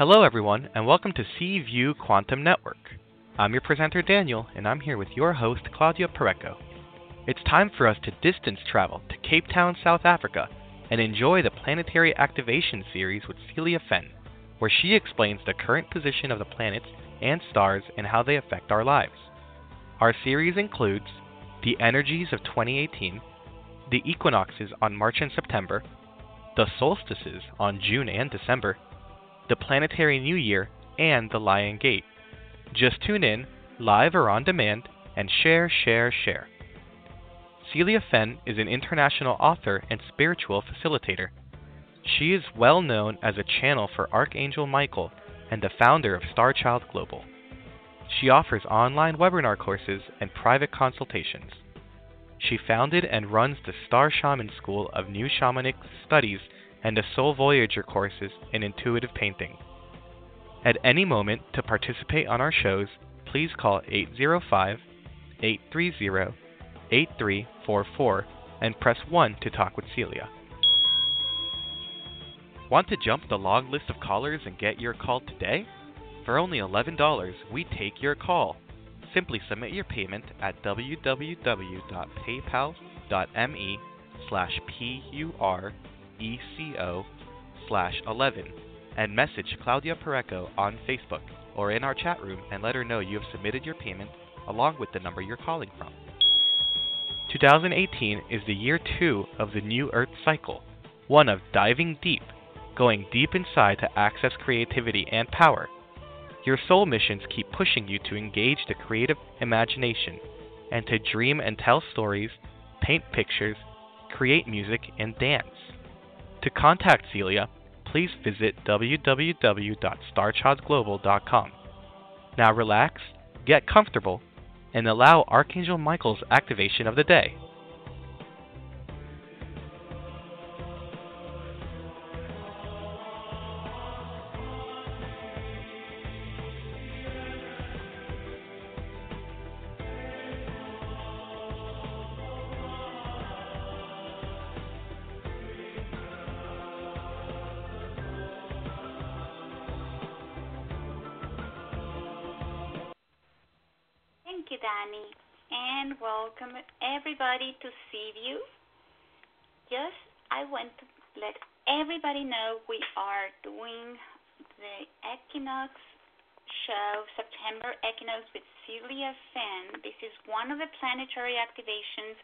Hello, everyone, and welcome to C View Quantum Network. I'm your presenter, Daniel, and I'm here with your host, Claudia Pureco. It's time for us to distance travel to Cape Town, South Africa, and enjoy the Planetary Activation series with Celia Fenn, where she explains the current position of the planets and stars and how they affect our lives. Our series includes the energies of 2018, the equinoxes on March and September, the solstices on June and December, the planetary new year, and the Lion Gate. Just tune in, live or on demand, and share, share, share. Celia Fenn is an international author and spiritual facilitator. She is well known as a channel for Archangel Michael and the founder of Starchild Global. She offers online webinar courses and private consultations. She founded and runs the Star Shaman School of New Shamanic Studies and the Soul Voyager courses in intuitive painting. At any moment to participate on our shows, please call 805 830 8344 and press 1 to talk with Celia. Want to jump the long list of callers and get your call today? For only $11, we take your call. Simply submit your payment at www.paypal.me slash P-U-R-E-C-O slash 11 and message Claudia Pureco on Facebook or in our chat room and let her know you have submitted your payment along with the number you're calling from. 2018 is the year two of the New Earth cycle, one of diving deep, going deep inside to access creativity and power. Your soul missions keep pushing you to engage the creative imagination and to dream and tell stories, paint pictures, create music, and dance. To contact Celia, please visit www.starchildglobal.com. Now relax, get comfortable, and allow Archangel Michael's activation of the day. Show, September equinox with Celia Fenn. This is one of the planetary activations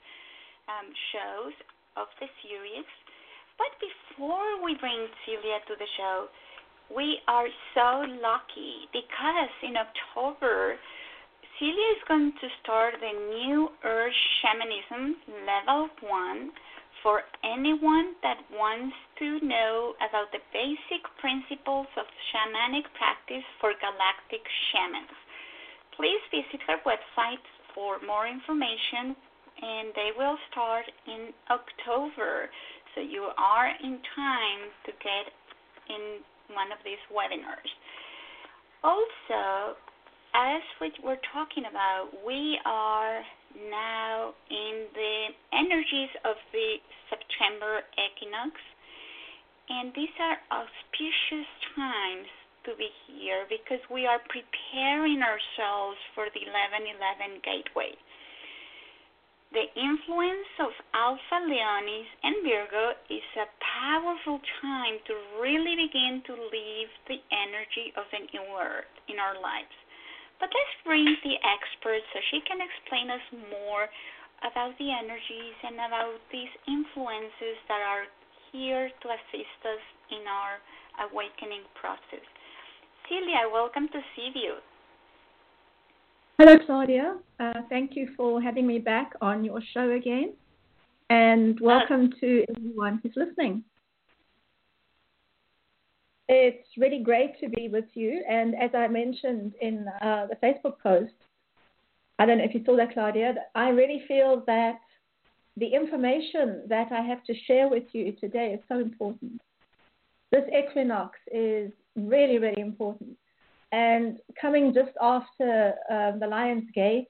um, shows of the series. But before we bring Celia to the show, we are so lucky because in October, Celia is going to start the new Earth Shamanism Level 1 for anyone that wants to know about the basic principles of shamanic practice for galactic shamans. Please visit her website for more information, and they will start in October, so you are in time to get in one of these webinars. Also, as we were talking about, we are now in the energies of the September equinox, and these are auspicious times to be here because we are preparing ourselves for the 1111 gateway. The influence of Alpha Leonis and Virgo is a powerful time to really begin to live the energy of the new earth in our lives. But let's bring the expert so she can explain us more about the energies and about these influences that are here to assist us in our awakening process. Celia, welcome to C View. Hello, Claudia. Uh, thank you for having me back on your show again. And welcome to everyone who's listening. It's really great to be with you. And as I mentioned in uh, the Facebook post, I don't know if you saw that, Claudia, I really feel that the information that I have to share with you today is so important. This equinox is really, really important. And coming just after uh, the Lion's Gate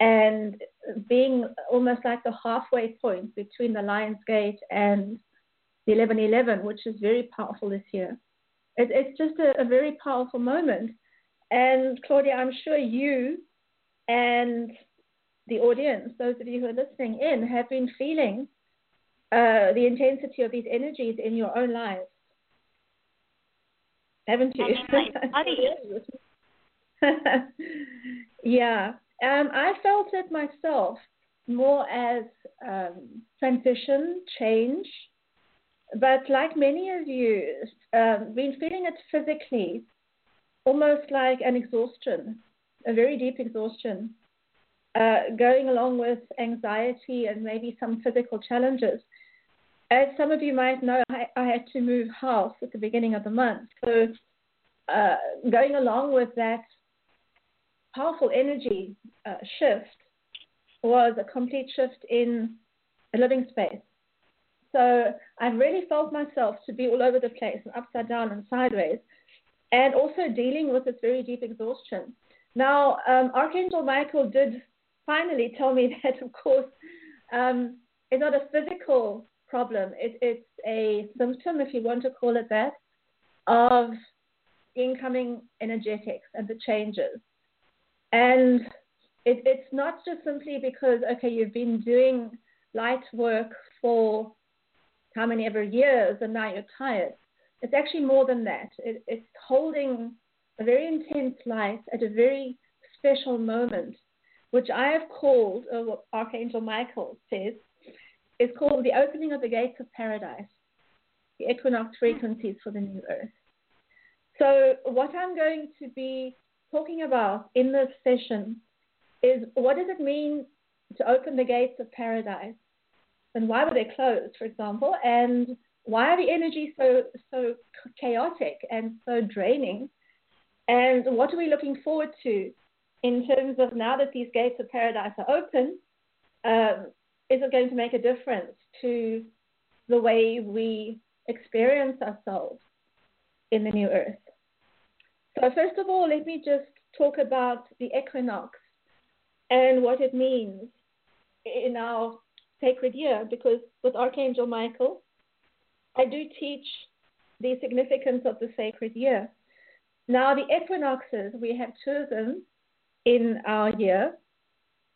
and being almost like the halfway point between the Lion's Gate and the 1111, which is very powerful this year. It, it's just a, a very powerful moment. And Claudia, I'm sure you and the audience, those of you who are listening in, have been feeling uh, the intensity of these energies in your own lives, haven't you? yeah, um, I felt it myself more as um, transition, change, but like many of you, um, been feeling it physically, almost like an exhaustion, a very deep exhaustion, uh, going along with anxiety and maybe some physical challenges. As some of you might know, I, I had to move house at the beginning of the month. So, uh, going along with that powerful energy uh, shift was a complete shift in a living space. So I've really felt myself to be all over the place and upside down and sideways, and also dealing with this very deep exhaustion. Now, um, Archangel Michael did finally tell me that, of course, um, it's not a physical problem. It, it's a symptom, if you want to call it that, of incoming energetics and the changes. And it, it's not just simply because, okay, you've been doing light work for how many ever years and now you're tired. It's actually more than that. It, it's holding a very intense light at a very special moment, which I have called, or what Archangel Michael says, is called the opening of the gates of paradise, the equinox frequencies for the new earth. So, what I'm going to be talking about in this session is what does it mean to open the gates of paradise? And why were they closed, for example? And why are the energies so so chaotic and so draining? And what are we looking forward to in terms of now that these gates of paradise are open? Um, is it going to make a difference to the way we experience ourselves in the new earth? So, first of all, let me just talk about the equinox and what it means in our sacred year, because with Archangel Michael, I do teach the significance of the sacred year. Now, the equinoxes we have chosen in our year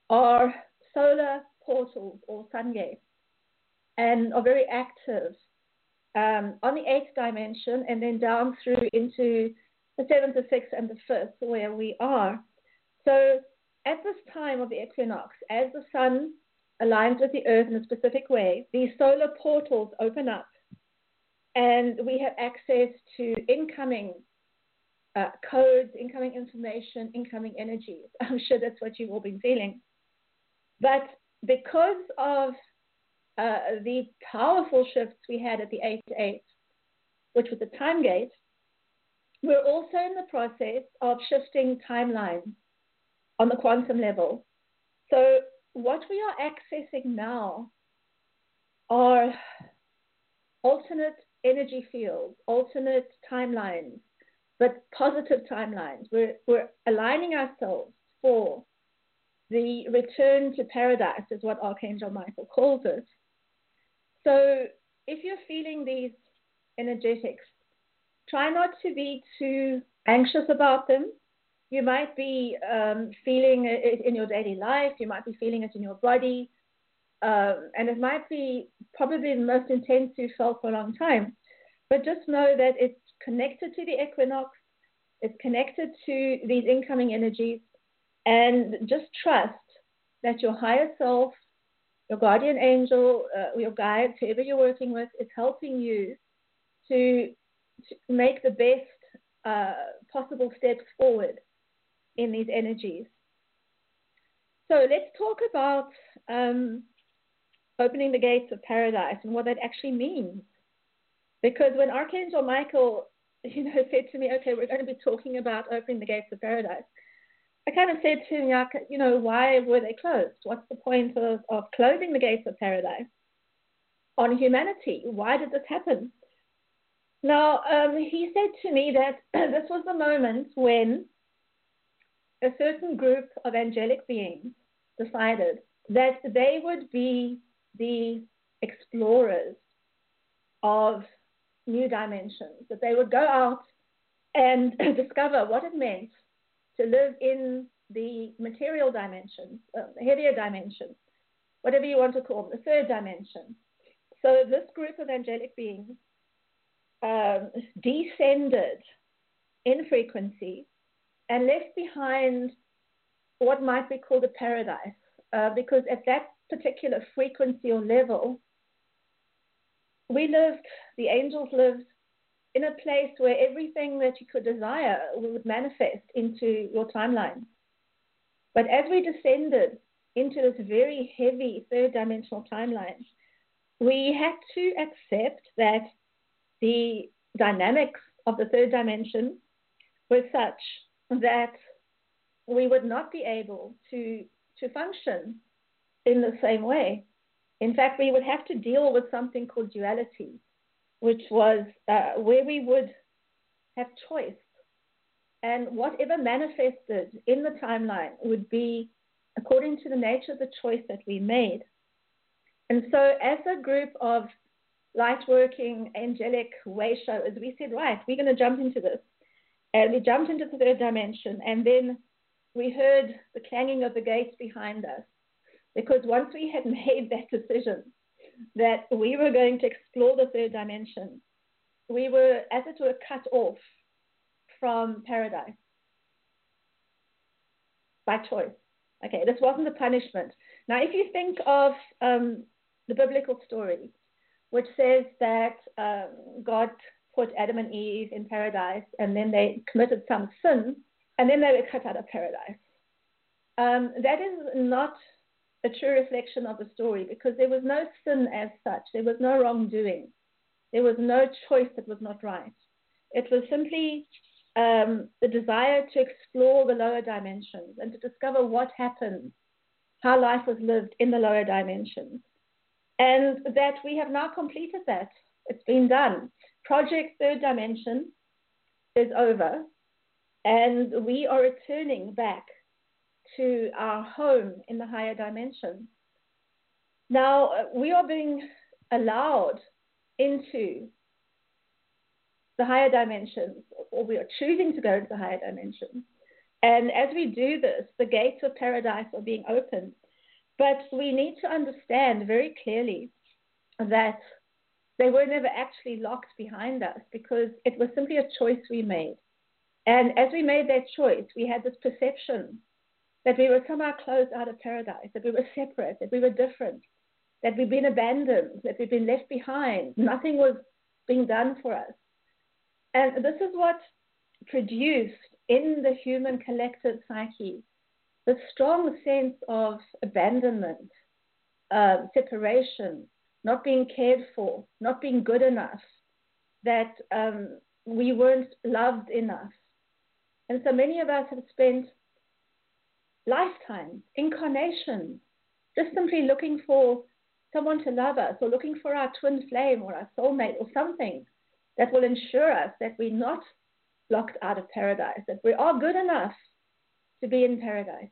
are solar portals or sun gates and are very active um, on the eighth dimension and then down through into the seventh, the sixth, and the fifth, where we are. So at this time of the equinox, as the sun aligns with the earth in a specific way, these solar portals open up and we have access to incoming uh, codes, incoming information, incoming energies. I'm sure that's what you've all been feeling. But because of uh, the powerful shifts we had at the 8 8, which was the time gate, we're also in the process of shifting timelines on the quantum level. So, what we are accessing now are alternate energy fields, alternate timelines, but positive timelines. We're, we're aligning ourselves for the return to paradise, is what Archangel Michael calls it. So, if you're feeling these energetics, try not to be too anxious about them. You might be um, feeling it in your daily life, you might be feeling it in your body, um, and it might be probably the most intense you've felt for a long time. But just know that it's connected to the equinox, it's connected to these incoming energies, and just trust that your higher self, your guardian angel, uh, your guide, whoever you're working with, is helping you to make the best uh, possible steps forward in these energies. So let's talk about um, opening the gates of paradise and what that actually means. Because when Archangel Michael, you know, said to me, "Okay, we're going to be talking about opening the gates of paradise," I kind of said to him, "You know, why were they closed? What's the point of, of closing the gates of paradise on humanity? Why did this happen?" Now, um, he said to me that this was the moment when a certain group of angelic beings decided that they would be the explorers of new dimensions, that they would go out and discover what it meant to live in the material dimension, uh, heavier dimension, whatever you want to call them, the third dimension. So this group of angelic beings um, descended in frequency and left behind what might be called a paradise, uh, because at that particular frequency or level, we lived, the angels lived in a place where everything that you could desire would manifest into your timeline. But as we descended into this very heavy third dimensional timeline, we had to accept that the dynamics of the third dimension were such that we would not be able to, to function in the same way. In fact, we would have to deal with something called duality, which was uh, where we would have choice. And whatever manifested in the timeline would be according to the nature of the choice that we made. And so, as a group of light working, angelic way showers, we said, right, we're going to jump into this. And we jumped into the third dimension. And then we heard the clanging of the gates behind us. Because once we had made that decision that we were going to explore the third dimension, we were, as it were, cut off from paradise by choice. Okay, this wasn't a punishment. Now, if you think of um, the biblical story, which says that um, God put Adam and Eve in paradise and then they committed some sin and then they were cut out of paradise. Um, that is not a true reflection of the story because there was no sin as such, there was no wrongdoing, there was no choice that was not right. It was simply um, the desire to explore the lower dimensions and to discover what happened, how life was lived in the lower dimensions. And that we have now completed that. It's been done. Project Third Dimension is over, and we are returning back to our home in the higher dimension. Now, uh, we are being allowed into the higher dimensions, or we are choosing to go into the higher dimensions. And as we do this, the gates of paradise are being opened. But we need to understand very clearly that they were never actually locked behind us because it was simply a choice we made. And as we made that choice, we had this perception that we were somehow closed out of paradise, that we were separate, that we were different, that we'd been abandoned, that we'd been left behind. Nothing was being done for us. And this is what produced in the human collective psyche the strong sense of abandonment, uh, separation, not being cared for, not being good enough, that um, we weren't loved enough. And so many of us have spent lifetimes, incarnations, just simply looking for someone to love us or looking for our twin flame or our soulmate or something that will ensure us that we're not locked out of paradise, that we are good enough to be in paradise.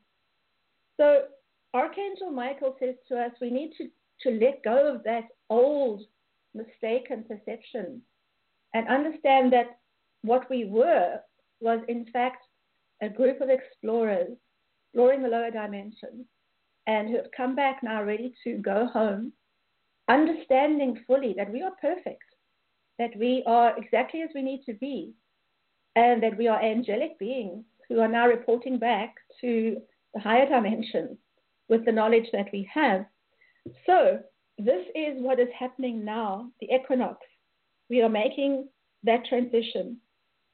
So Archangel Michael says to us, we need to, to let go of that old mistaken perception and understand that what we were was in fact a group of explorers exploring the lower dimensions, and who have come back now ready to go home, understanding fully that we are perfect, that we are exactly as we need to be, and that we are angelic beings who are now reporting back to the higher dimensions with the knowledge that we have. So, this is what is happening now, the equinox. We are making that transition.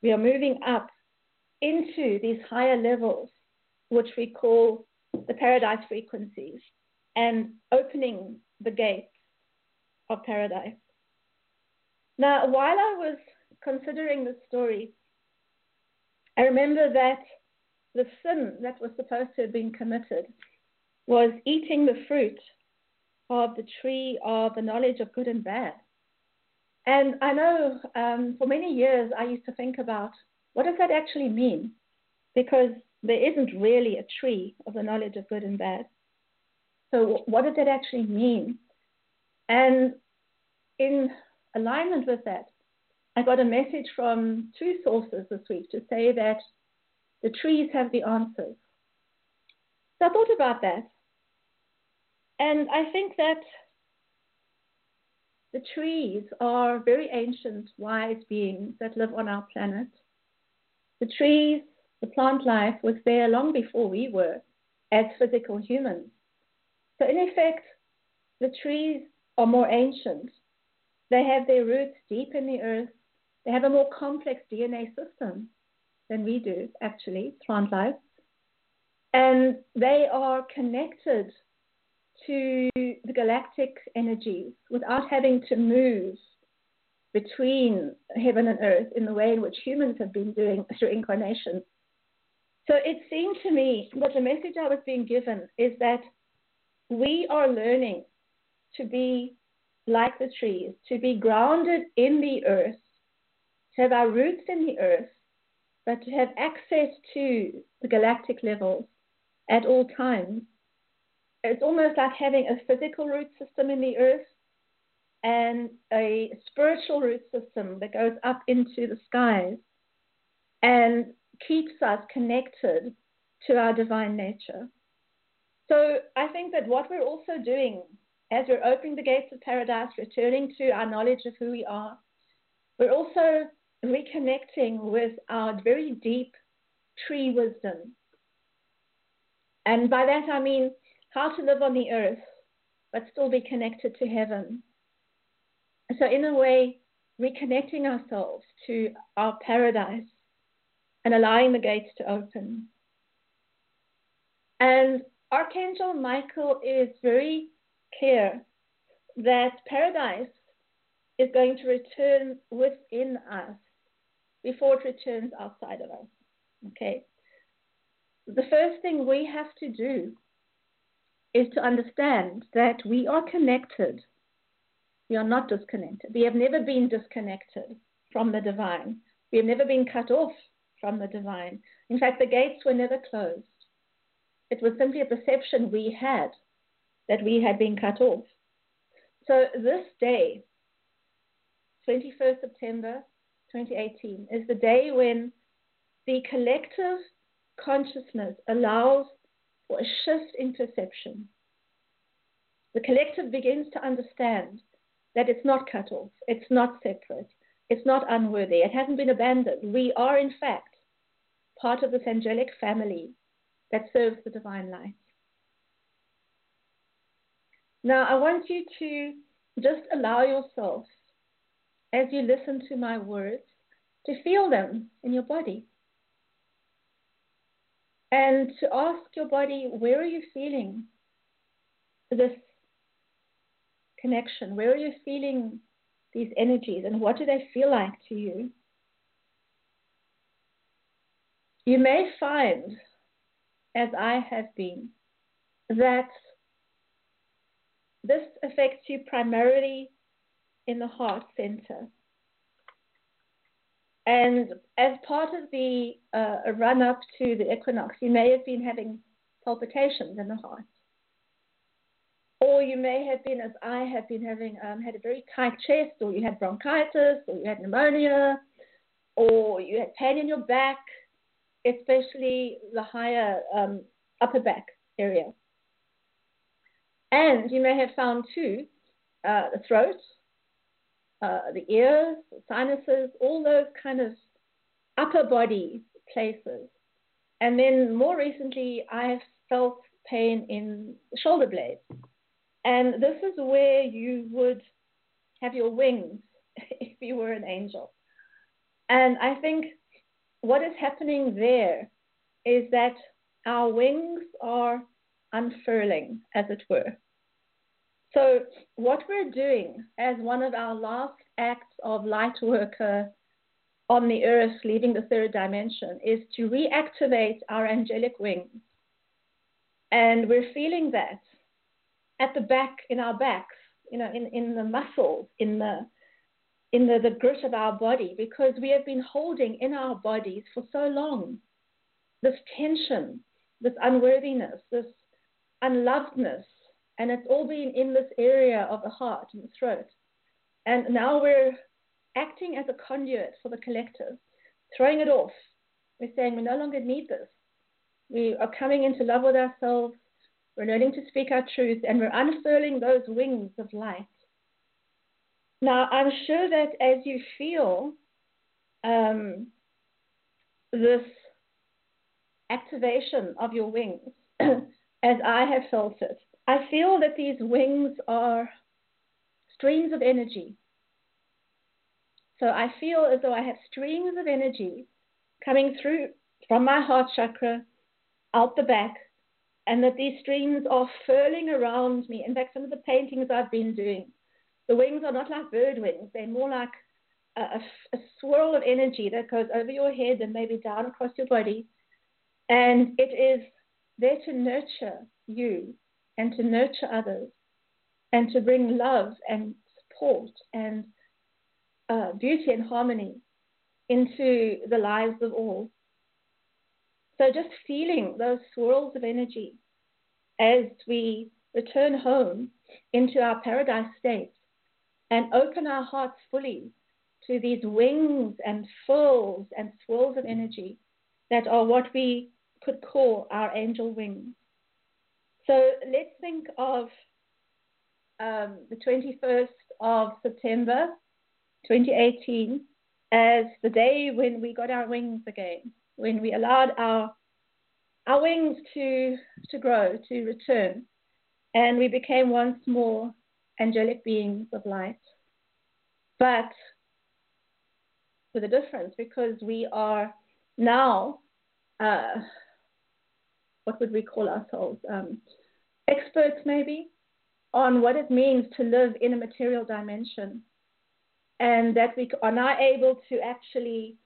We are moving up into these higher levels which we call the paradise frequencies, and opening the gates of paradise. Now, while I was considering this story, I remember that the sin that was supposed to have been committed was eating the fruit of the tree of the knowledge of good and bad. And I know um, for many years I used to think about what does that actually mean? Because there isn't really a tree of the knowledge of good and bad. So, what does that actually mean? And in alignment with that, I got a message from two sources this week to say that the trees have the answers. So I thought about that. And I think that the trees are very ancient, wise beings that live on our planet. The trees, the plant life was there long before we were as physical humans. So, in effect, the trees are more ancient. They have their roots deep in the earth. They have a more complex DNA system than we do, actually, plant life. And they are connected to the galactic energies without having to move between heaven and earth in the way in which humans have been doing through incarnation. So it seemed to me that the message I was being given is that we are learning to be like the trees, to be grounded in the earth, to have our roots in the earth, but to have access to the galactic levels at all times it's almost like having a physical root system in the earth and a spiritual root system that goes up into the skies and keeps us connected to our divine nature. So I think that what we're also doing as we're opening the gates of paradise, returning to our knowledge of who we are, we're also reconnecting with our very deep tree wisdom. And by that I mean how to live on the earth but still be connected to heaven. So, in a way, reconnecting ourselves to our paradise and allowing the gates to open. And Archangel Michael is very clear that paradise is going to return within us before it returns outside of us. Okay? The first thing we have to do is to understand that we are connected. We are not disconnected. We have never been disconnected from the divine. We have never been cut off from the divine. In fact, the gates were never closed. It was simply a perception we had that we had been cut off. So this day, 21st September 2018, is the day when the collective consciousness allows or a shift in perception. The collective begins to understand that it's not cut off, it's not separate, it's not unworthy, it hasn't been abandoned. We are, in fact, part of this angelic family that serves the divine light. Now, I want you to just allow yourself, as you listen to my words, to feel them in your body and to ask your body, where are you feeling this connection? Where are you feeling these energies and what do they feel like to you? You may find, as I have been, that this affects you primarily in the heart center. And as part of the uh, run up to the equinox, you may have been having palpitations in the heart. Or you may have been, as I have been having, um, had a very tight chest, or you had bronchitis, or you had pneumonia, or you had pain in your back, especially the higher um, upper back area. And you may have found too uh, the throat, uh, the ears, the sinuses, all those kind of upper body places. And then more recently, I have felt pain in the shoulder blades. And this is where you would have your wings if you were an angel. And I think what is happening there is that our wings are unfurling, as it were. So, what we're doing as one of our last acts of light worker on the earth, leaving the third dimension, is to reactivate our angelic wings. And we're feeling that at the back, in our backs, you know, in, in the muscles, in the in the, the grit of our body, because we have been holding in our bodies for so long this tension, this unworthiness, this unlovedness, and it's all been in this area of the heart and the throat. And now we're acting as a conduit for the collective, throwing it off. We're saying we no longer need this. We are coming into love with ourselves. We're learning to speak our truth, and we're unfurling those wings of light. Now, I'm sure that as you feel um, this activation of your wings, as I have felt it, I feel that these wings are streams of energy. So I feel as though I have streams of energy coming through from my heart chakra out the back, and that these streams are furling around me. In fact, some of the paintings I've been doing, the wings are not like bird wings, they're more like a, a, a swirl of energy that goes over your head and maybe down across your body. And it is there to nurture you and to nurture others and to bring love and support and uh, beauty and harmony into the lives of all. So just feeling those swirls of energy as we return home into our paradise state and open our hearts fully to these wings and furls and swirls of energy that are what we could call our angel wings. So let's think of um, the 21st of September 2018 as the day when we got our wings again, when we allowed our our wings to to grow, to return, and we became once more angelic beings of light. But with a difference, because we are now uh, what would we call ourselves? Um, experts, maybe, on what it means to live in a material dimension. And that we are now able to actually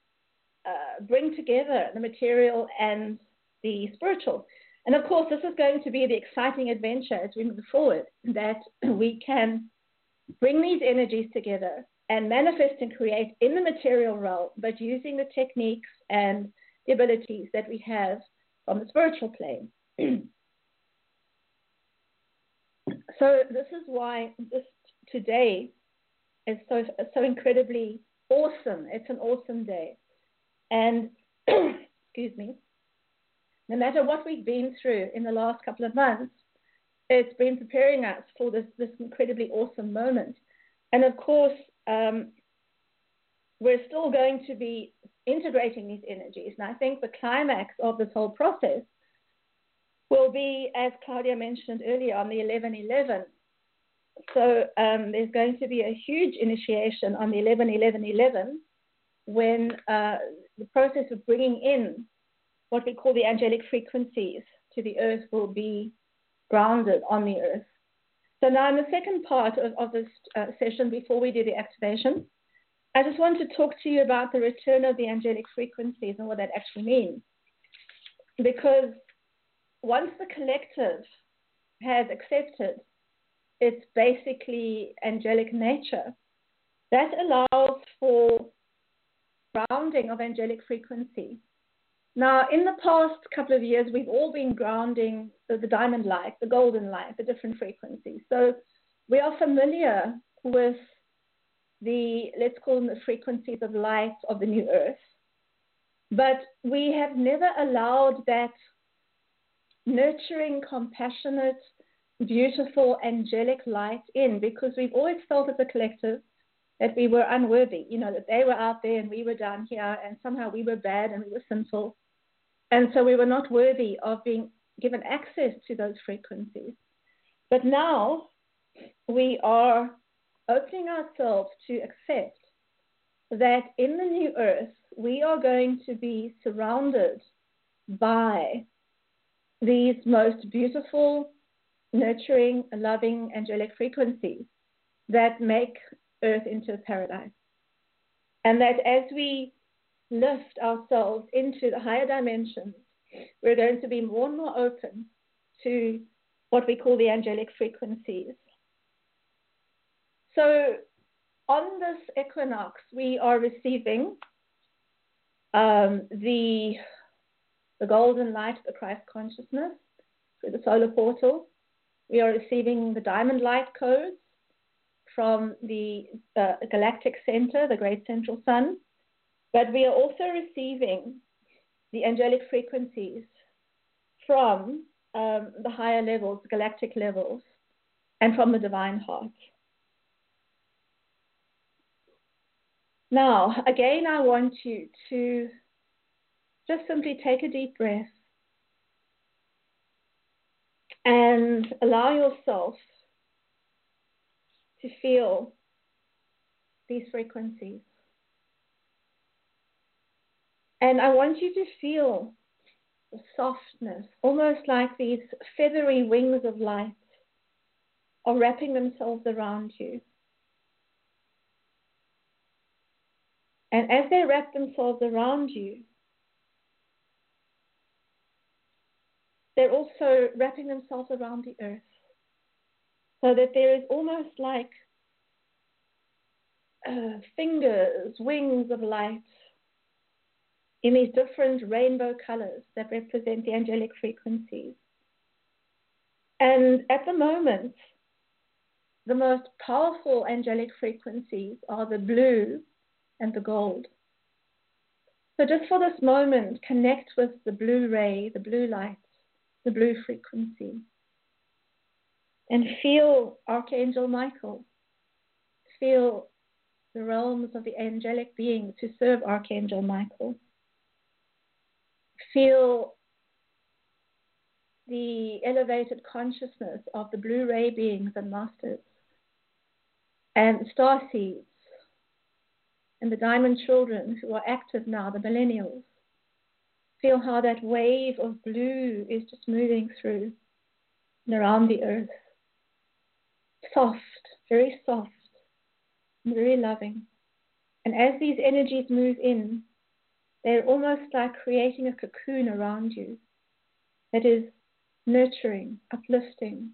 uh, bring together the material and the spiritual. And of course, this is going to be the exciting adventure as we move forward that we can bring these energies together and manifest and create in the material realm, but using the techniques and the abilities that we have from the spiritual plane. so this is why this today is so so incredibly awesome. It's an awesome day, and excuse me. No matter what we've been through in the last couple of months, it's been preparing us for this this incredibly awesome moment. And of course, um, we're still going to be integrating these energies. And I think the climax of this whole process will be, as Claudia mentioned earlier, on the 11-11. So um, there's going to be a huge initiation on the 11 11 11 when uh, the process of bringing in what we call the angelic frequencies to the earth will be grounded on the earth. So now in the second part of, of this uh, session, before we do the activation, I just want to talk to you about the return of the angelic frequencies and what that actually means. Because once the collective has accepted its basically angelic nature, that allows for grounding of angelic frequency. Now, in the past couple of years, we've all been grounding the, the diamond light, the golden light, the different frequencies. So we are familiar with the, let's call them the frequencies of light of the new earth. But we have never allowed that nurturing, compassionate, beautiful, angelic light in because we've always felt as a collective that we were unworthy, you know, that they were out there and we were down here and somehow we were bad and we were sinful. And so we were not worthy of being given access to those frequencies. But now we are opening ourselves to accept that in the new earth, we are going to be surrounded by these most beautiful, nurturing, loving, angelic frequencies that make earth into a paradise. And that as we lift ourselves into the higher dimensions, we're going to be more and more open to what we call the angelic frequencies. So on this equinox, we are receiving um, the, the golden light of the Christ consciousness through the solar portal. We are receiving the diamond light codes from the uh, galactic center, the great central sun, but we are also receiving the angelic frequencies from um, the higher levels, galactic levels, and from the divine heart. Now, again, I want you to just simply take a deep breath and allow yourself to feel these frequencies. And I want you to feel the softness, almost like these feathery wings of light are wrapping themselves around you. And as they wrap themselves around you, they're also wrapping themselves around the earth. So that there is almost like uh, fingers, wings of light in these different rainbow colors that represent the angelic frequencies. And at the moment, the most powerful angelic frequencies are the blue and the gold. So just for this moment, connect with the blue ray, the blue light, the blue frequency. And feel Archangel Michael. Feel the realms of the angelic beings who serve Archangel Michael. Feel the elevated consciousness of the blue ray beings and masters and star seeds and the diamond children who are active now, the millennials. Feel how that wave of blue is just moving through and around the earth. Soft, very soft, very loving. And as these energies move in, they're almost like creating a cocoon around you that is nurturing, uplifting,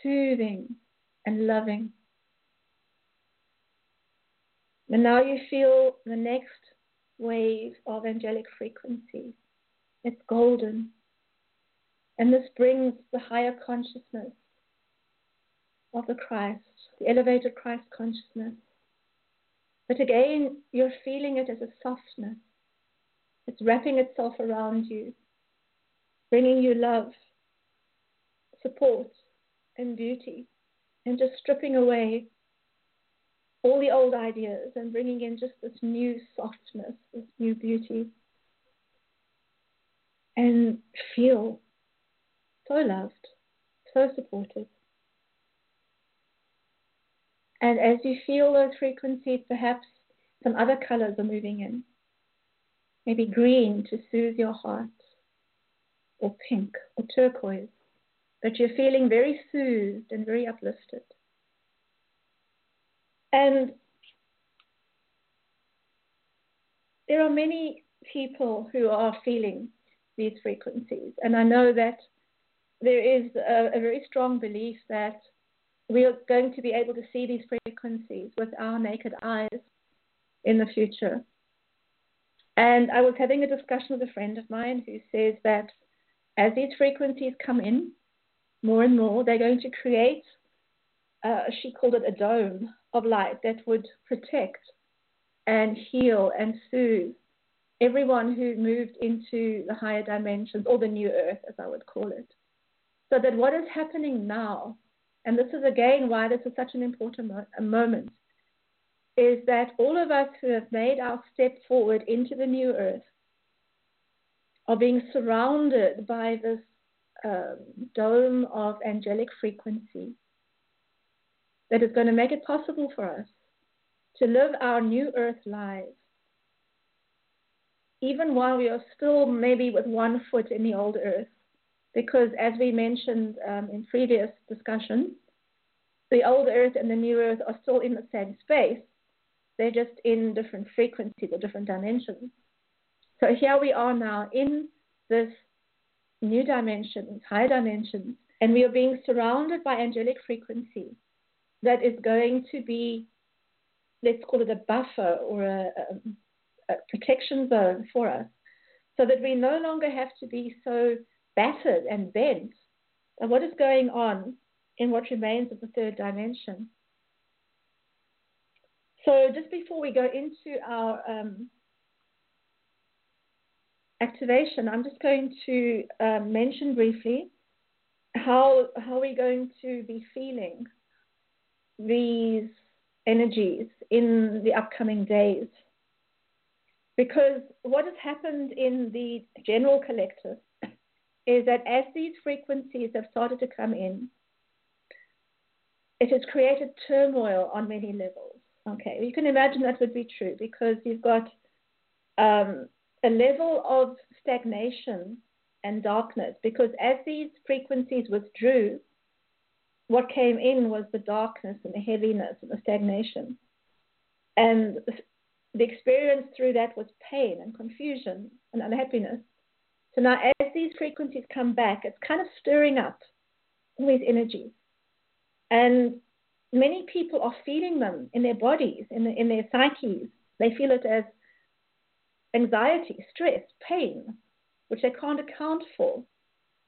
soothing, and loving. And now you feel the next wave of angelic frequency. It's golden. And this brings the higher consciousness of the Christ, the elevated Christ consciousness. But again, you're feeling it as a softness. It's wrapping itself around you, bringing you love, support, and beauty, and just stripping away all the old ideas and bringing in just this new softness, this new beauty, and feel so loved, so supported. And as you feel those frequencies, perhaps some other colors are moving in. Maybe green to soothe your heart, or pink, or turquoise. But you're feeling very soothed and very uplifted. And there are many people who are feeling these frequencies. And I know that there is a, a, very strong belief that we are going to be able to see these frequencies with our naked eyes in the future. And I was having a discussion with a friend of mine who says that as these frequencies come in more and more, they're going to create, uh, she called it a dome of light that would protect and heal and soothe everyone who moved into the higher dimensions or the new earth, as I would call it. So that what is happening now, and this is again why this is such an important mo- moment, is that all of us who have made our step forward into the new earth are being surrounded by this um, dome of angelic frequency that is going to make it possible for us to live our new earth lives, even while we are still maybe with one foot in the old earth. Because as we mentioned um, in previous discussions, the old earth and the new earth are still in the same space. They're just in different frequencies or different dimensions. So here we are now in this new dimension, higher dimensions, and we are being surrounded by angelic frequencies that is going to be, let's call it a buffer or a, a, a protection zone for us, so that we no longer have to be so battered and bent. And what is going on in what remains of the third dimension? So, just before we go into our um, activation, I'm just going to uh, mention briefly how how we're going to be feeling these energies in the upcoming days. Because what has happened in the general collective is that as these frequencies have started to come in, it has created turmoil on many levels. Okay, you can imagine that would be true because you've got um, a level of stagnation and darkness because as these frequencies withdrew, what came in was the darkness and the heaviness and the stagnation. And the experience through that was pain and confusion and unhappiness. So now, as these frequencies come back, it's kind of stirring up all these energies. And many people are feeling them in their bodies, in, the, in their psyches. They feel it as anxiety, stress, pain, which they can't account for.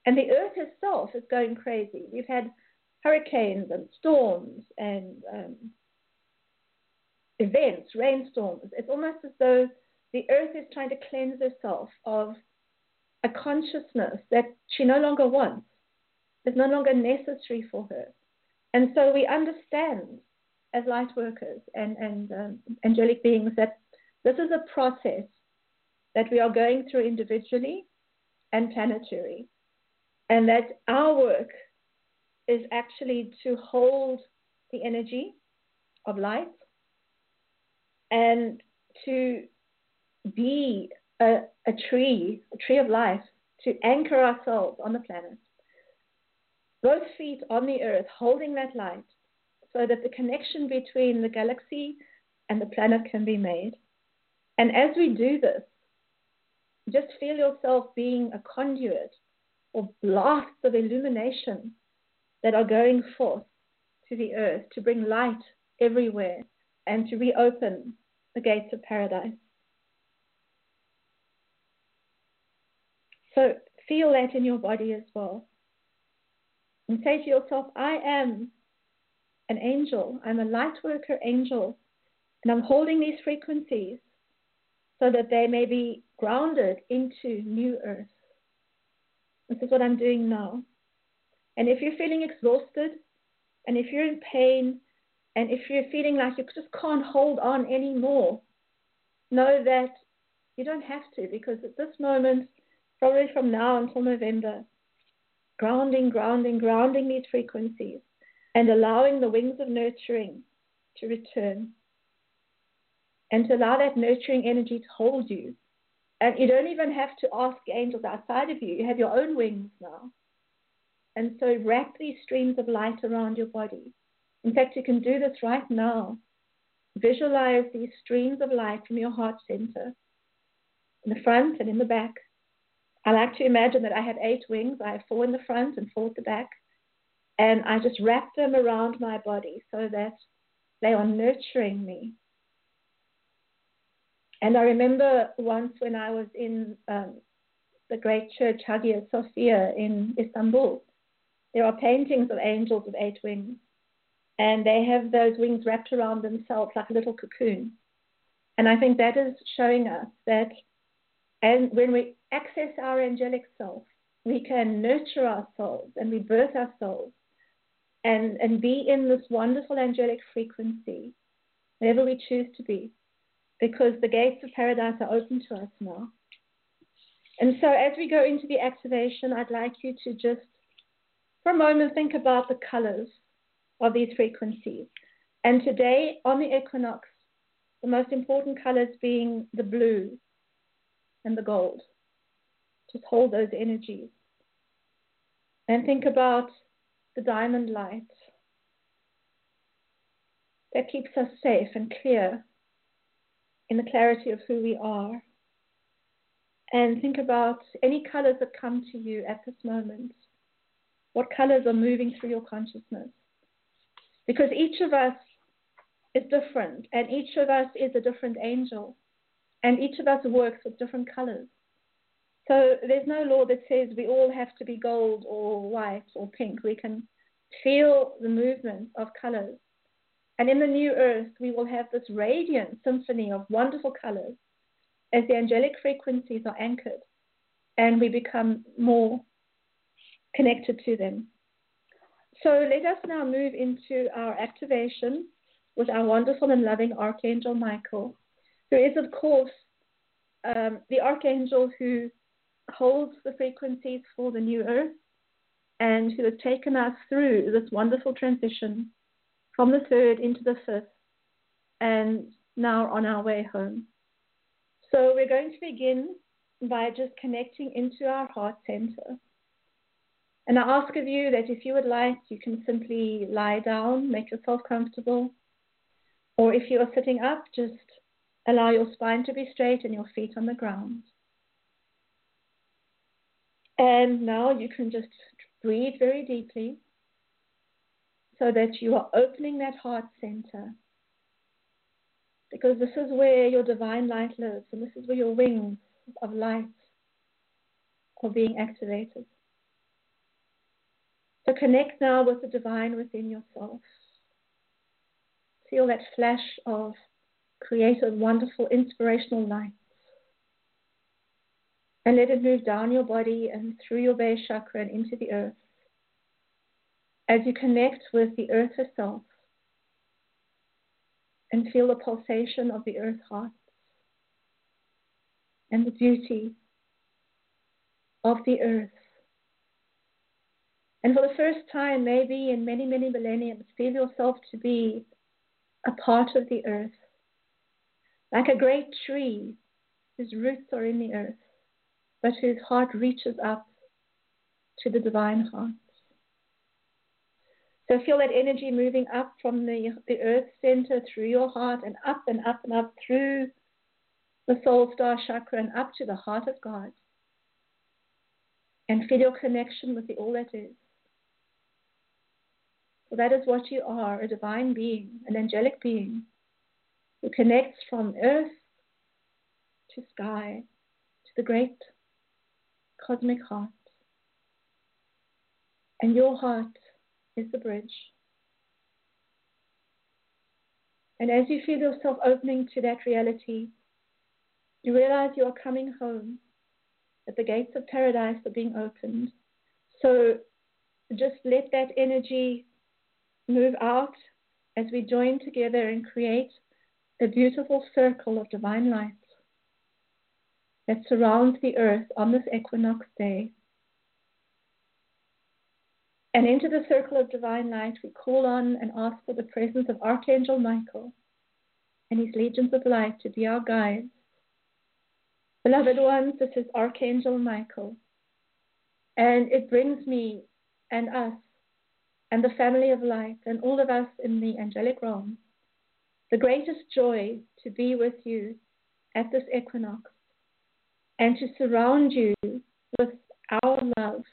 And the earth itself is going crazy. We've had hurricanes and storms and um, events, rainstorms. It's almost as though the earth is trying to cleanse herself of a consciousness that she no longer wants, is no longer necessary for her. And so we understand as light workers and, and um, angelic beings that this is a process that we are going through individually and planetary, and that our work is actually to hold the energy of light and to be a, a tree, a tree of life, to anchor ourselves on the planet. Both feet on the earth, holding that light, so that the connection between the galaxy and the planet can be made. And as we do this, just feel yourself being a conduit or blasts of illumination that are going forth to the earth to bring light everywhere and to reopen the gates of paradise. So feel that in your body as well. And say to yourself, I am an angel. I'm a light worker angel. And I'm holding these frequencies so that they may be grounded into new earth. This is what I'm doing now. And if you're feeling exhausted, and if you're in pain, and if you're feeling like you just can't hold on anymore, know that you don't have to, because at this moment, probably from now until November, grounding, grounding, grounding these frequencies, and allowing the wings of nurturing to return, and to allow that nurturing energy to hold you. And you don't even have to ask angels outside of you, you have your own wings now. And so wrap these streams of light around your body. In fact, you can do this right now. Visualize these streams of light from your heart center, in the front and in the back. I like to imagine that I have eight wings. I have four in the front and four at the back. And I just wrap them around my body so that they are nurturing me. And I remember once when I was in um, the great church Hagia Sophia in Istanbul, there are paintings of angels with eight wings, and they have those wings wrapped around themselves like a little cocoon. And I think that is showing us that and when we access our angelic self, we can nurture our souls and rebirth our souls and, and be in this wonderful angelic frequency, wherever we choose to be, because the gates of paradise are open to us now. And so, as we go into the activation, I'd like you to just for a moment, think about the colors of these frequencies. And today, on the equinox, the most important colors being the blue and the gold. Just hold those energies. And think about the diamond light that keeps us safe and clear in the clarity of who we are. And think about any colors that come to you at this moment what colors are moving through your consciousness. Because each of us is different, and each of us is a different angel, and each of us works with different colors. So there's no law that says we all have to be gold or white or pink. We can feel the movement of colors And in the new earth, we will have this radiant symphony of wonderful colors as the angelic frequencies are anchored and we become more connected to them. So let us now move into our activation with our wonderful and loving Archangel Michael, who is, of course, um, the Archangel who holds the frequencies for the new earth and who has taken us through this wonderful transition from the third into the fifth and now on our way home. So we're going to begin by just connecting into our heart center. And I ask of you that if you would like, you can simply lie down, make yourself comfortable. Or if you are sitting up, just allow your spine to be straight and your feet on the ground. And now you can just breathe very deeply so that you are opening that heart center. Because this is where your divine light lives, and this is where your wings of light are being activated. So connect now with the divine within yourself. Feel that flash of creative, wonderful, inspirational light. And let it move down your body and through your base chakra and into the earth. As you connect with the earth herself and feel the pulsation of the earth heart and the beauty of the earth and for the first time, maybe in many, many millenniums, feel yourself to be a part of the earth, like a great tree whose roots are in the earth, but whose heart reaches up to the divine heart. So feel that energy moving up from the, the earth center through your heart and up and up and up through the soul star chakra and up to the heart of God. And feel your connection with the all that is. That is what you are a divine being, an angelic being who connects from earth to sky to the great cosmic heart. And your heart is the bridge. And as you feel yourself opening to that reality, you realize you are coming home, that the gates of paradise are being opened. So just let that energy move out as we join together and create a beautiful circle of divine light that surrounds the earth on this equinox day. And into the circle of divine light, we call on and ask for the presence of Archangel Michael and his legions of light to be our guides. Beloved ones, this is Archangel Michael. And it brings me and us and the family of light and all of us in the angelic realm, the greatest joy to be with you at this equinox and to surround you with our love,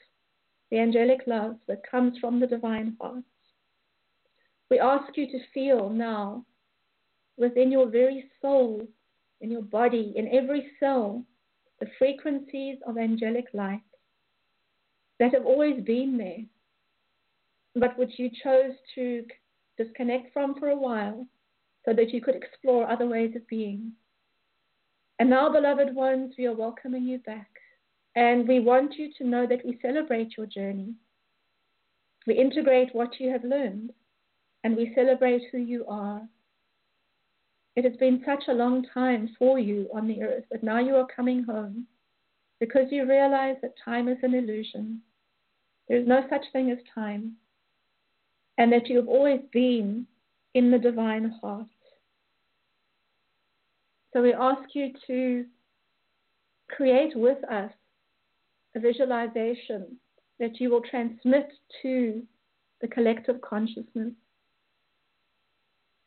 the angelic love that comes from the divine heart. We ask you to feel now within your very soul, in your body, in every cell, the frequencies of angelic light that have always been there but which you chose to disconnect from for a while so that you could explore other ways of being. And now, beloved ones, we are welcoming you back. And we want you to know that we celebrate your journey. We integrate what you have learned, and we celebrate who you are. It has been such a long time for you on the earth, but now you are coming home because you realize that time is an illusion. There is no such thing as time and that you have always been in the divine heart. So we ask you to create with us a visualization that you will transmit to the collective consciousness.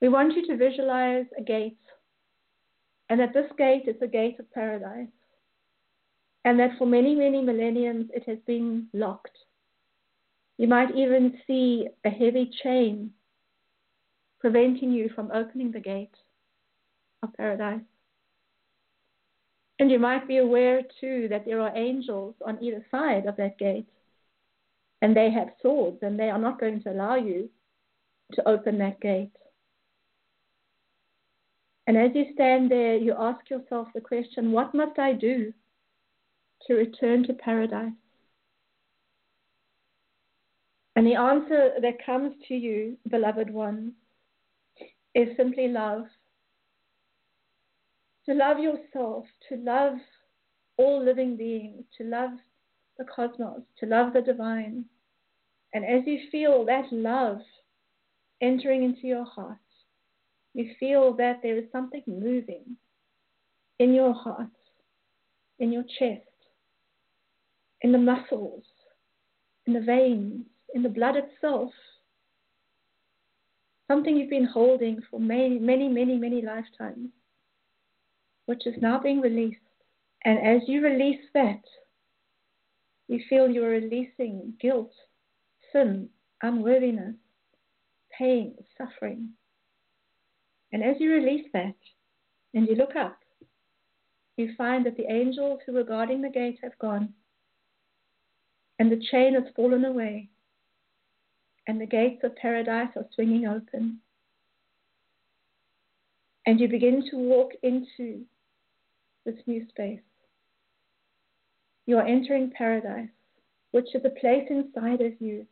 We want you to visualize a gate, and that this gate is the gate of paradise, and that for many, many millenniums it has been locked. You might even see a heavy chain preventing you from opening the gate of paradise. And you might be aware too that there are angels on either side of that gate, and they have swords, and they are not going to allow you to open that gate. And as you stand there, you ask yourself the question what must I do to return to paradise? And the answer that comes to you, beloved ones, is simply love. To love yourself, to love all living beings, to love the cosmos, to love the divine. And as you feel that love entering into your heart, you feel that there is something moving in your heart, in your chest, in the muscles, in the veins, in the blood itself. Something you've been holding for many, many, many, many lifetimes, which is now being released. And as you release that, you feel you're releasing guilt, sin, unworthiness, pain, suffering. And as you release that and you look up, you find that the angels who were guarding the gate have gone, and the chain has fallen away, and the gates of paradise are swinging open. And you begin to walk into this new space. You are entering paradise, which is a place inside of you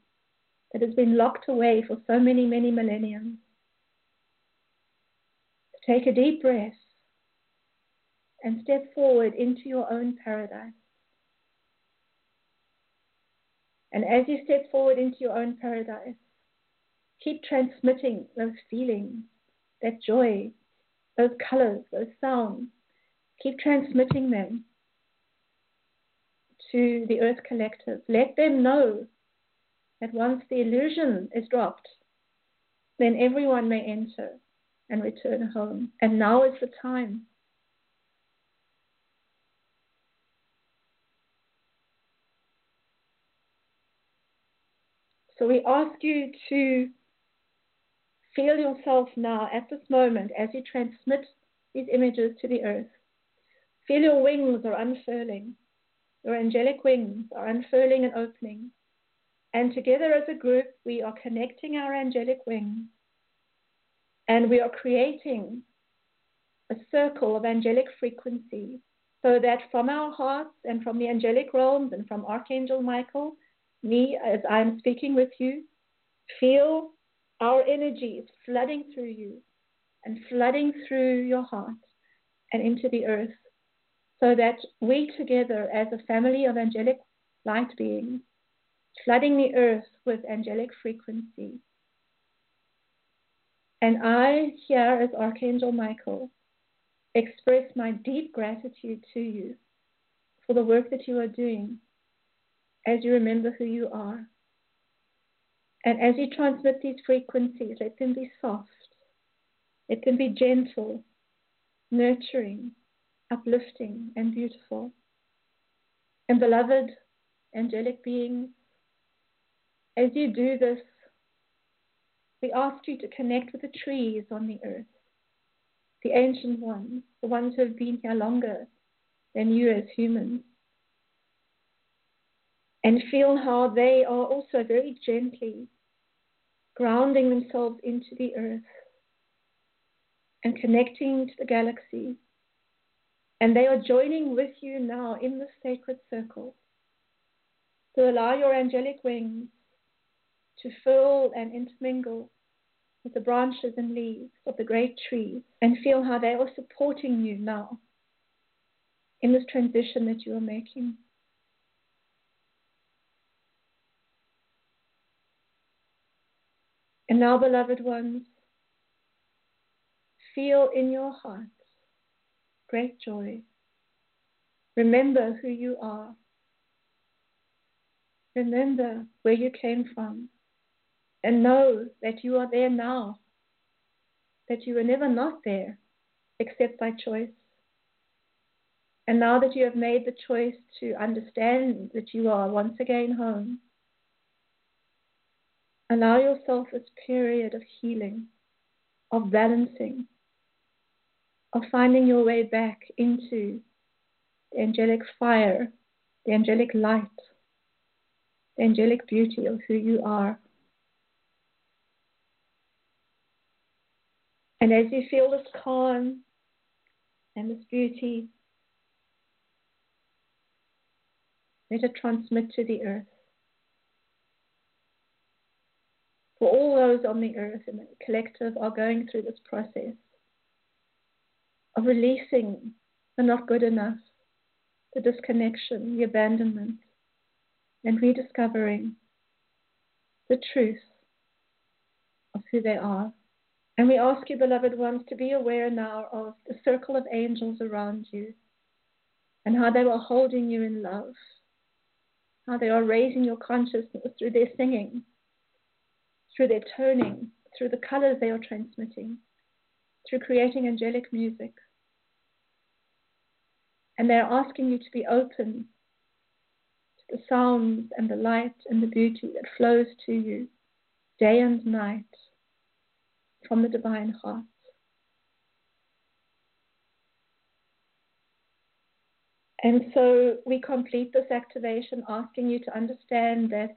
that has been locked away for so many, many millenniums. Take a deep breath and step forward into your own paradise. And as you step forward into your own paradise, keep transmitting those feelings, that joy, those colors, those sounds. Keep transmitting them to the Earth Collective. Let them know that once the illusion is dropped, then everyone may enter and return home. And now is the time. So we ask you to feel yourself now at this moment as you transmit these images to the earth. Feel your wings are unfurling. Your angelic wings are unfurling and opening. And together as a group, we are connecting our angelic wings and we are creating a circle of angelic frequency so that from our hearts and from the angelic realms and from Archangel Michael, me as I'm speaking with you, feel our energies flooding through you and flooding through your heart and into the earth so that we together as a family of angelic light beings, flooding the earth with angelic frequency. And I, here as Archangel Michael, express my deep gratitude to you for the work that you are doing as you remember who you are. And as you transmit these frequencies, let them be soft, let them be gentle, nurturing, uplifting, and beautiful. And beloved angelic beings, as you do this, we ask you to connect with the trees on the earth, the ancient ones, the ones who have been here longer than you as humans, and feel how they are also very gently grounding themselves into the earth and connecting to the galaxy and they are joining with you now in the sacred circle to allow your angelic wings to fill and intermingle with the branches and leaves of the great tree and feel how they are supporting you now in this transition that you are making. And now, beloved ones, feel in your hearts great joy. Remember who you are. Remember where you came from. And know that you are there now. That you were never not there except by choice. And now that you have made the choice to understand that you are once again home, allow yourself this period of healing, of balancing, of finding your way back into the angelic fire, the angelic light, the angelic beauty of who you are. And as you feel this calm and this beauty. Let it transmit to the earth. For all those on the earth and the collective are going through this process of releasing the not good enough, the disconnection, the abandonment, and rediscovering the truth of who they are. And we ask you, beloved ones, to be aware now of the circle of angels around you and how they are holding you in love, how they are raising your consciousness through their singing, through their toning, through the colors they are transmitting, through creating angelic music. And they're asking you to be open to the sounds and the light and the beauty that flows to you day and night from the divine heart. And so we complete this activation asking you to understand that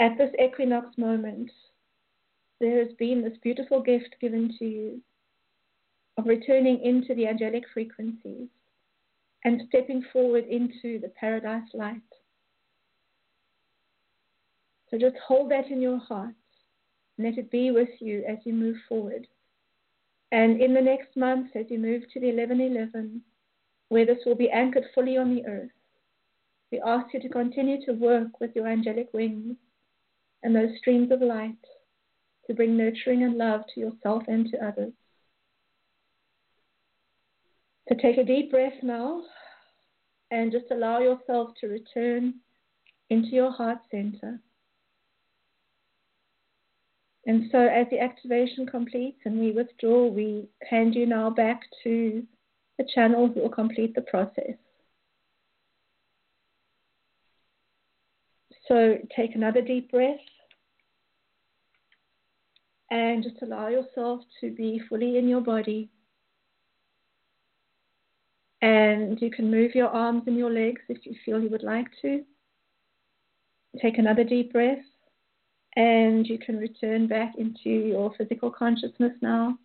at this equinox moment, there has been this beautiful gift given to you of returning into the angelic frequencies and stepping forward into the paradise light. So just hold that in your heart let it be with you as you move forward. And in the next month, as you move to the 1111, where this will be anchored fully on the earth, we ask you to continue to work with your angelic wings and those streams of light to bring nurturing and love to yourself and to others. So take a deep breath now and just allow yourself to return into your heart center. And so as the activation completes and we withdraw, we hand you now back to the channel who will complete the process. So take another deep breath and just allow yourself to be fully in your body. And you can move your arms and your legs if you feel you would like to. Take another deep breath and you can return back into your physical consciousness now.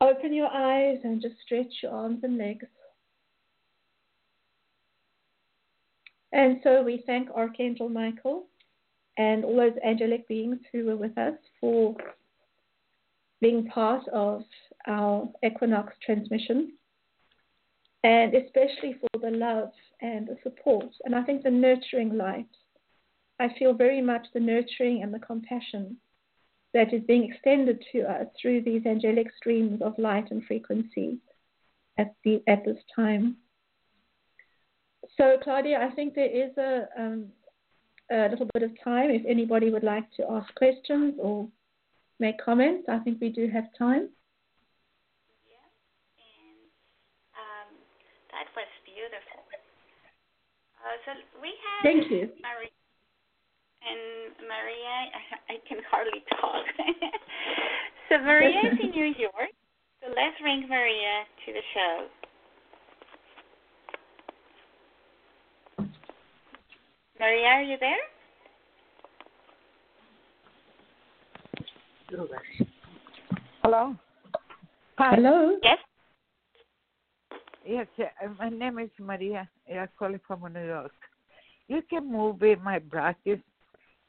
Open your eyes and just stretch your arms and legs. And so we thank Archangel Michael and all those angelic beings who were with us for being part of our equinox transmission, and especially for the love and the support, and I think the nurturing light I feel very much the nurturing and the compassion that is being extended to us through these angelic streams of light and frequency at, the, at this time. So, Claudia, I think there is a, um, a little bit of time if anybody would like to ask questions or make comments. I think we do have time. Yeah, and um, that was beautiful. Uh, so we have Thank you. Marie and Maria, I, I can hardly talk. so Maria is in New York. So let's bring Maria to the show. Maria, are you there? Hello. Hi. Hello. Yes. Yes, uh, my name is Maria. I'm calling from New York. You can move my bracket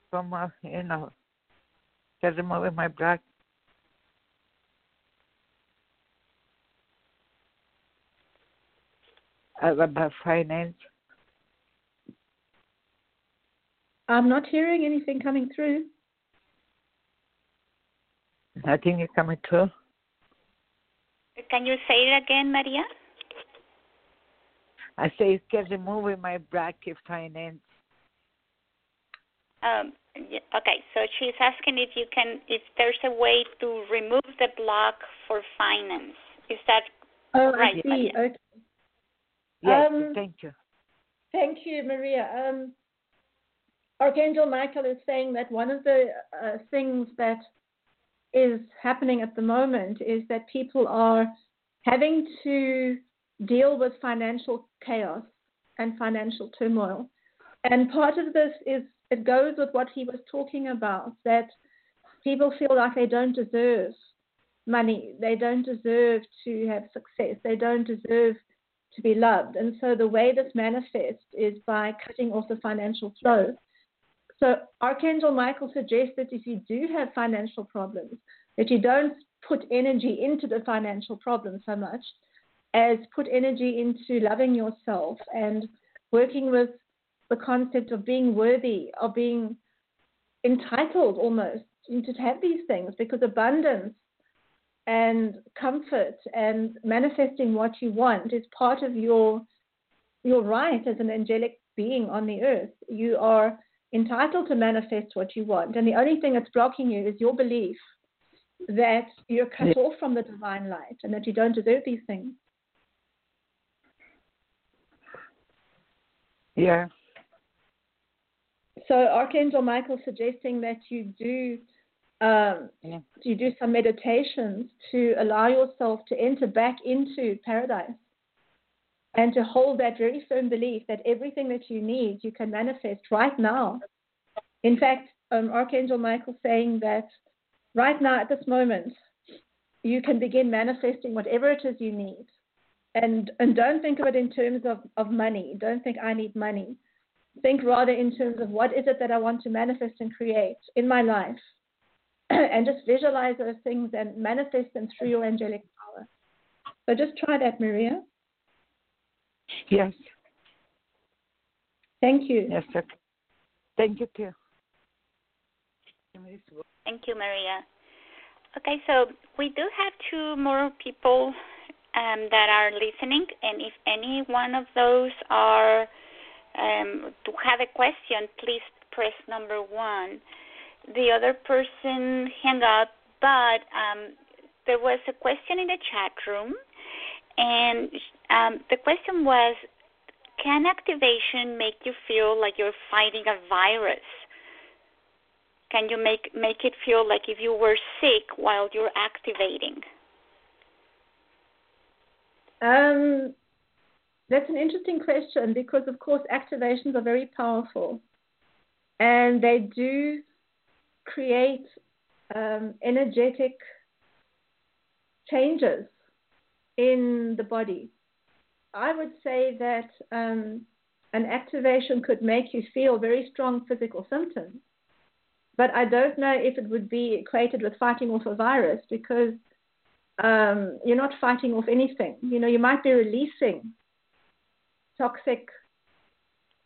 from uh, you know to remove my blood. About finance. I'm not hearing anything coming through. Nothing is coming through. Can you say it again, Maria? I say you can remove my bracket finance. Um, okay, so she's asking if you can, if there's a way to remove the block for finance. Is that oh, right? I see. Okay. Yes, Um, thank you. Thank you, Maria. Um, Archangel Michael is saying that one of the uh, things that is happening at the moment is that people are having to deal with financial chaos and financial turmoil. And part of this is it goes with what he was talking about that people feel like they don't deserve money. They don't deserve to have success. They don't deserve to be loved. And so the way this manifests is by cutting off the financial flow. So Archangel Michael suggests that if you do have financial problems, that you don't put energy into the financial problem so much as put energy into loving yourself and working with the concept of being worthy, of being entitled almost to have these things because abundance and comfort and manifesting what you want is part of your your right as an angelic being on the earth. You are entitled to manifest what you want, and the only thing that's blocking you is your belief that you're cut yeah. off from the divine light and that you don't deserve these things. Yeah. So Archangel Michael suggesting that you do um, yeah. you do some meditations to allow yourself to enter back into paradise and to hold that very firm belief that everything that you need you can manifest right now. In fact, um, Archangel Michael saying that right now at this moment you can begin manifesting whatever it is you need. And and don't think of it in terms of, of money. Don't think I need money. Think rather in terms of what is it that I want to manifest and create in my life and just visualize those things and manifest them through your angelic power. So just try that, Maria. Yes. Thank you. Yes, sir. Thank you too. Thank you, Maria. Okay, so we do have two more people um, that are listening, and if any one of those are um, to have a question, please press number one the other person hung up, but um, there was a question in the chat room, and um, the question was, can activation make you feel like you're fighting a virus? Can you make make it feel like if you were sick while you're activating? Um, that's an interesting question because, of course, activations are very powerful, and they do create um, energetic changes in the body. I would say that um, an activation could make you feel very strong physical symptoms, but I don't know if it would be equated with fighting off a virus because um, you're not fighting off anything. You know, you might be releasing toxic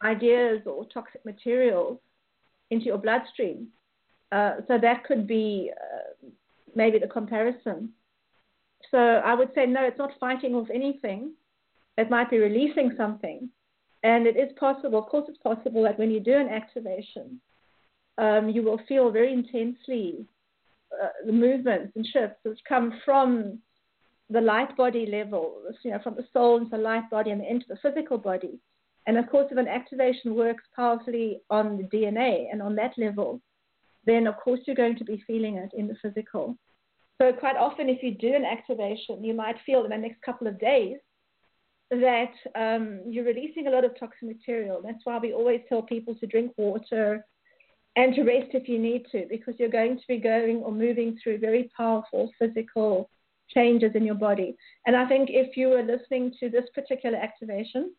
ideas or toxic materials into your bloodstream, uh, so that could be uh, maybe the comparison. So I would say no, it's not fighting off anything. It might be releasing something, and it is possible. Of course, it's possible that when you do an activation, um, you will feel very intensely uh, the movements and shifts which come from the light body level, you know, from the soul into the light body and into the physical body. And of course, if an activation works powerfully on the DNA and on that level, then of course you're going to be feeling it in the physical. So quite often, if you do an activation, you might feel in the next couple of days that um, you're releasing a lot of toxic material. That's why we always tell people to drink water and to rest if you need to, because you're going to be going or moving through very powerful physical changes in your body. And I think if you were listening to this particular activation,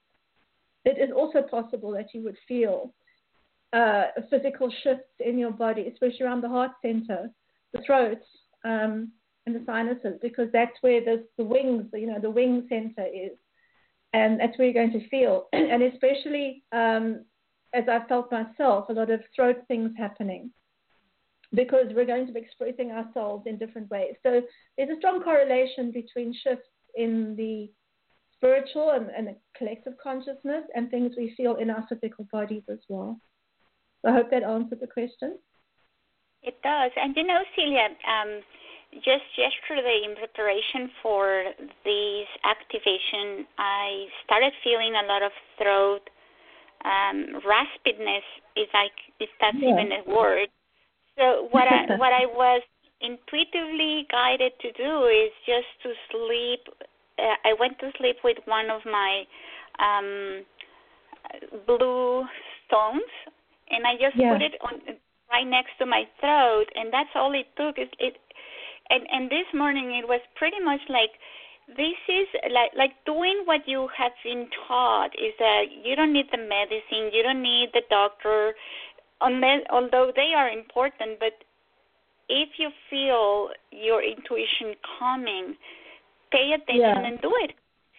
it is also possible that you would feel uh, physical shifts in your body, especially around the heart center, the throat, um, and the sinuses, because that's where the, the wings, you know, the wing center is. And that's where you're going to feel. and especially um, as I felt myself, a lot of throat things happening because we're going to be expressing ourselves in different ways. So there's a strong correlation between shifts in the spiritual and, and the collective consciousness and things we feel in our physical bodies as well. So I hope that answered the question. It does. And you know, Celia, um, just yesterday in preparation for this activation, I started feeling a lot of throat um, raspiness, if I if that's yeah. even a word. So what I what I was intuitively guided to do is just to sleep. Uh, I went to sleep with one of my um, blue stones and I just yeah. put it on right next to my throat, and that's all it took. It, it and and this morning it was pretty much like this is like like doing what you have been taught is that you don't need the medicine, you don't need the doctor, unless although they are important, but if you feel your intuition coming, pay attention Yeah. and do it.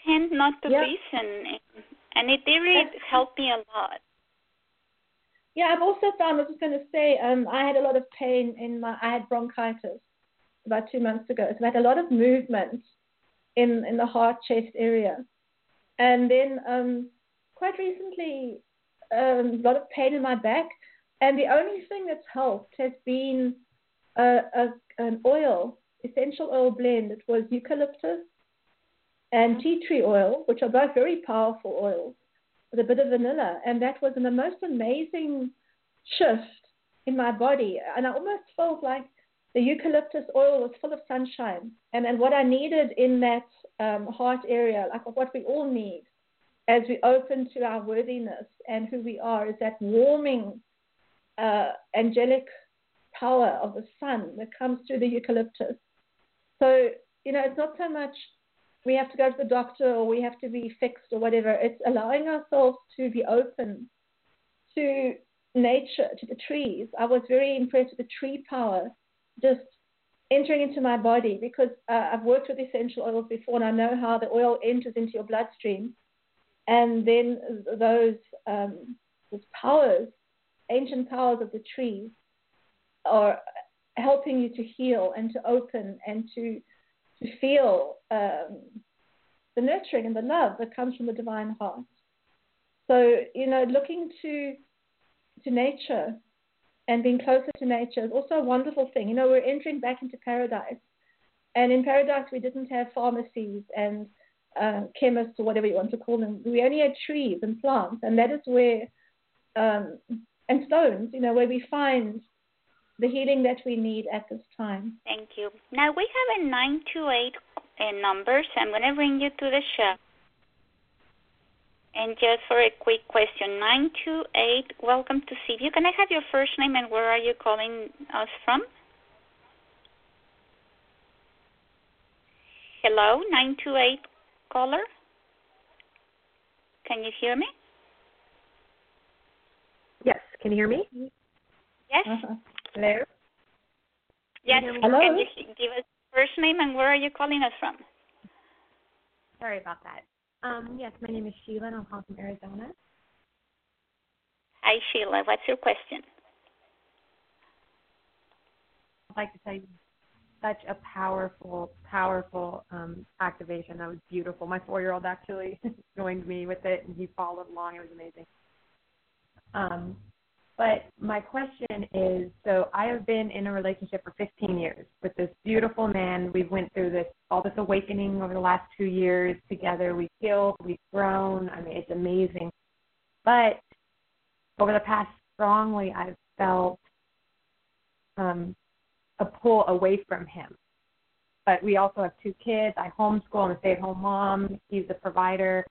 Tend not to Yeah. listen, and, it really That's- helped me a lot. Yeah, I've also found. I was just going to say, um, I had a lot of pain in my. I had bronchitis about two months ago, so I had a lot of movement in in the heart chest area, and then um, quite recently, um, a lot of pain in my back, and the only thing that's helped has been a, a an oil, essential oil blend. It was eucalyptus and tea tree oil, which are both very powerful oils with a bit of vanilla, and that was the most amazing shift in my body. And I almost felt like the eucalyptus oil was full of sunshine, and what I needed in that um, heart area, like what we all need as we open to our worthiness and who we are, is that warming, uh, angelic power of the sun that comes through the eucalyptus. So you know, it's not so much we have to go to the doctor or we have to be fixed or whatever. It's allowing ourselves to be open to nature, to the trees. I was very impressed with the tree power just entering into my body because uh, I've worked with essential oils before and I know how the oil enters into your bloodstream. And then those, um, those powers, ancient powers of the trees, are helping you to heal and to open and to to feel um, the nurturing and the love that comes from the divine heart. So you know, looking to to nature and being closer to nature is also a wonderful thing. You know, we're entering back into paradise, and in paradise we didn't have pharmacies and uh, chemists or whatever you want to call them. We only had trees and plants, and that is where um, and stones. You know, where we find the healing that we need at this time. Thank you. Now we have a 928 uh, number, so I'm going to bring you to the show. And just for a quick question, 928, welcome to C View. Can I have your first name and where are you calling us from? Hello, 928 caller? Can you hear me? Yes, can you hear me? Yes? Uh-huh. Hello? Yes. hear? Hello? Can you give us first name and where are you calling us from? Sorry about that. Um, yes, my name is Sheila and I'm calling from Arizona. Hi, Sheila. What's your question? I'd like to tell you such a powerful, powerful um, activation. That was beautiful. My four year old actually joined me with it and he followed along. It was amazing. Um, but my question is so I have been in a relationship for 15 years with this beautiful man. We've went through this all this awakening over the last two years together. We've healed, we've grown. I mean, it's amazing. But over the past strongly, I've felt um, a pull away from him. But we also have two kids. I homeschool. I'm a stay-at-home mom. He's the provider.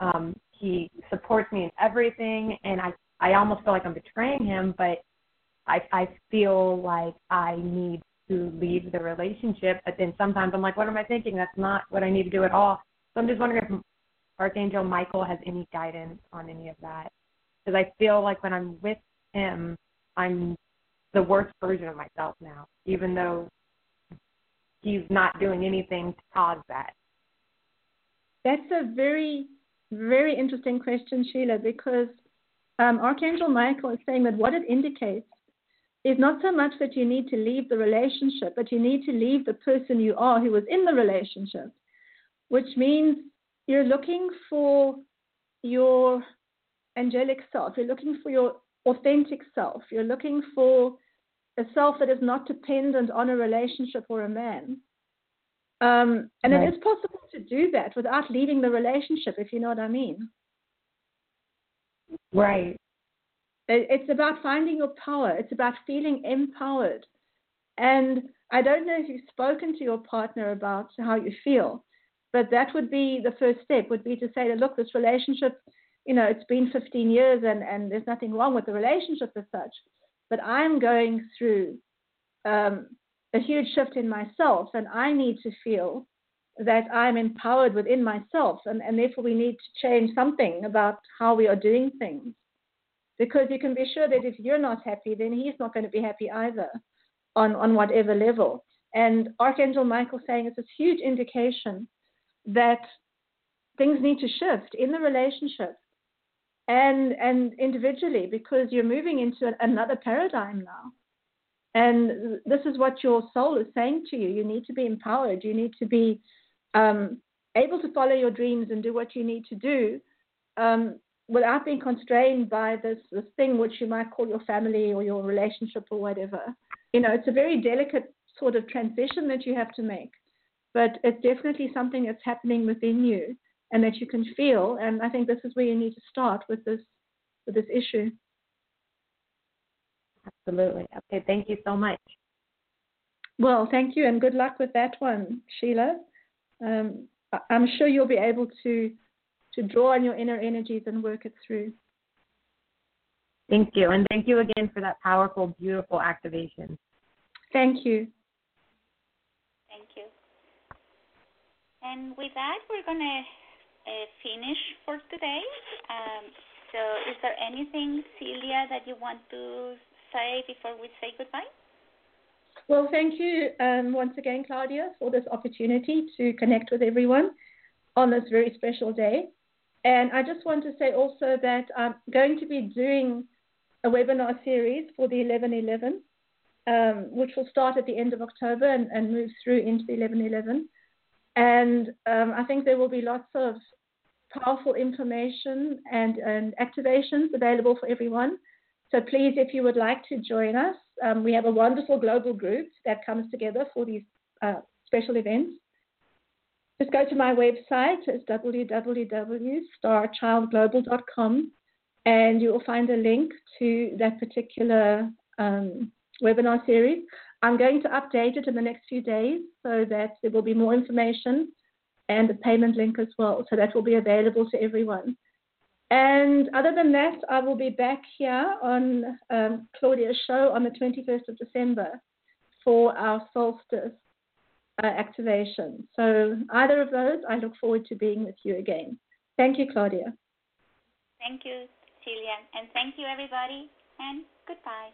Um, he supports me in everything, and I I almost feel like I'm betraying him, but I I feel like I need to leave the relationship. But then sometimes I'm like, what am I thinking? That's not what I need to do at all. So I'm just wondering if Archangel Michael has any guidance on any of that, because I feel like when I'm with him, I'm the worst version of myself now, even though he's not doing anything to cause that. That's a very, very interesting question, Sheila, because um, Archangel Michael is saying that what it indicates is not so much that you need to leave the relationship, but you need to leave the person you are who was in the relationship, which means you're looking for your angelic self, you're looking for your authentic self, you're looking for a self that is not dependent on a relationship or a man. Um, and Right. it is possible to do that without leaving the relationship, if you know what I mean. Right. It's about finding your power. It's about feeling empowered. And I don't know if you've spoken to your partner about how you feel, but that would be the first step. Would be to say, look, this relationship, you know, it's been 15 years, and and there's nothing wrong with the relationship as such, but I'm going through um, a huge shift in myself, and I need to feel that I'm empowered within myself, and, and therefore we need to change something about how we are doing things. Because you can be sure that if you're not happy, then he's not going to be happy either on, on whatever level. And Archangel Michael saying it's a huge indication that things need to shift in the relationship and and individually because you're moving into another paradigm now. And this is what your soul is saying to you. You need to be empowered. You need to be um, able to follow your dreams and do what you need to do um, without being constrained by this, this thing which you might call your family or your relationship or whatever. You know, it's a very delicate sort of transition that you have to make, but it's definitely something that's happening within you and that you can feel. And I think this is where you need to start with this with this issue. Absolutely. Okay, thank you so much. Well, thank you, and good luck with that one, Sheila. Um, I'm sure you'll be able to to draw on your inner energies and work it through. Thank you, and thank you again for that powerful, beautiful activation. Thank you. Thank you. And with that, we're going to uh, finish for today. Um, so, is there anything, Celia, that you want to say before we say goodbye? Well, thank you um, once again, Claudia, for this opportunity to connect with everyone on this very special day. And I just want to say also that I'm going to be doing a webinar series for the 1111, um, which will start at the end of October and, and move through into the 1111. And um, I think there will be lots of powerful information and, and activations available for everyone. So please, if you would like to join us, um, we have a wonderful global group that comes together for these uh, special events. Just go to my website, it's www.starchildglobal.com, and you will find a link to that particular um, webinar series. I'm going to update it in the next few days so that there will be more information and a payment link as well. So that will be available to everyone. And other than that, I will be back here on um, Claudia's show on the 21st of December for our solstice uh, activation. So, either of those, I look forward to being with you again. Thank you, Claudia. Thank you, Celia. And thank you, everybody. And goodbye.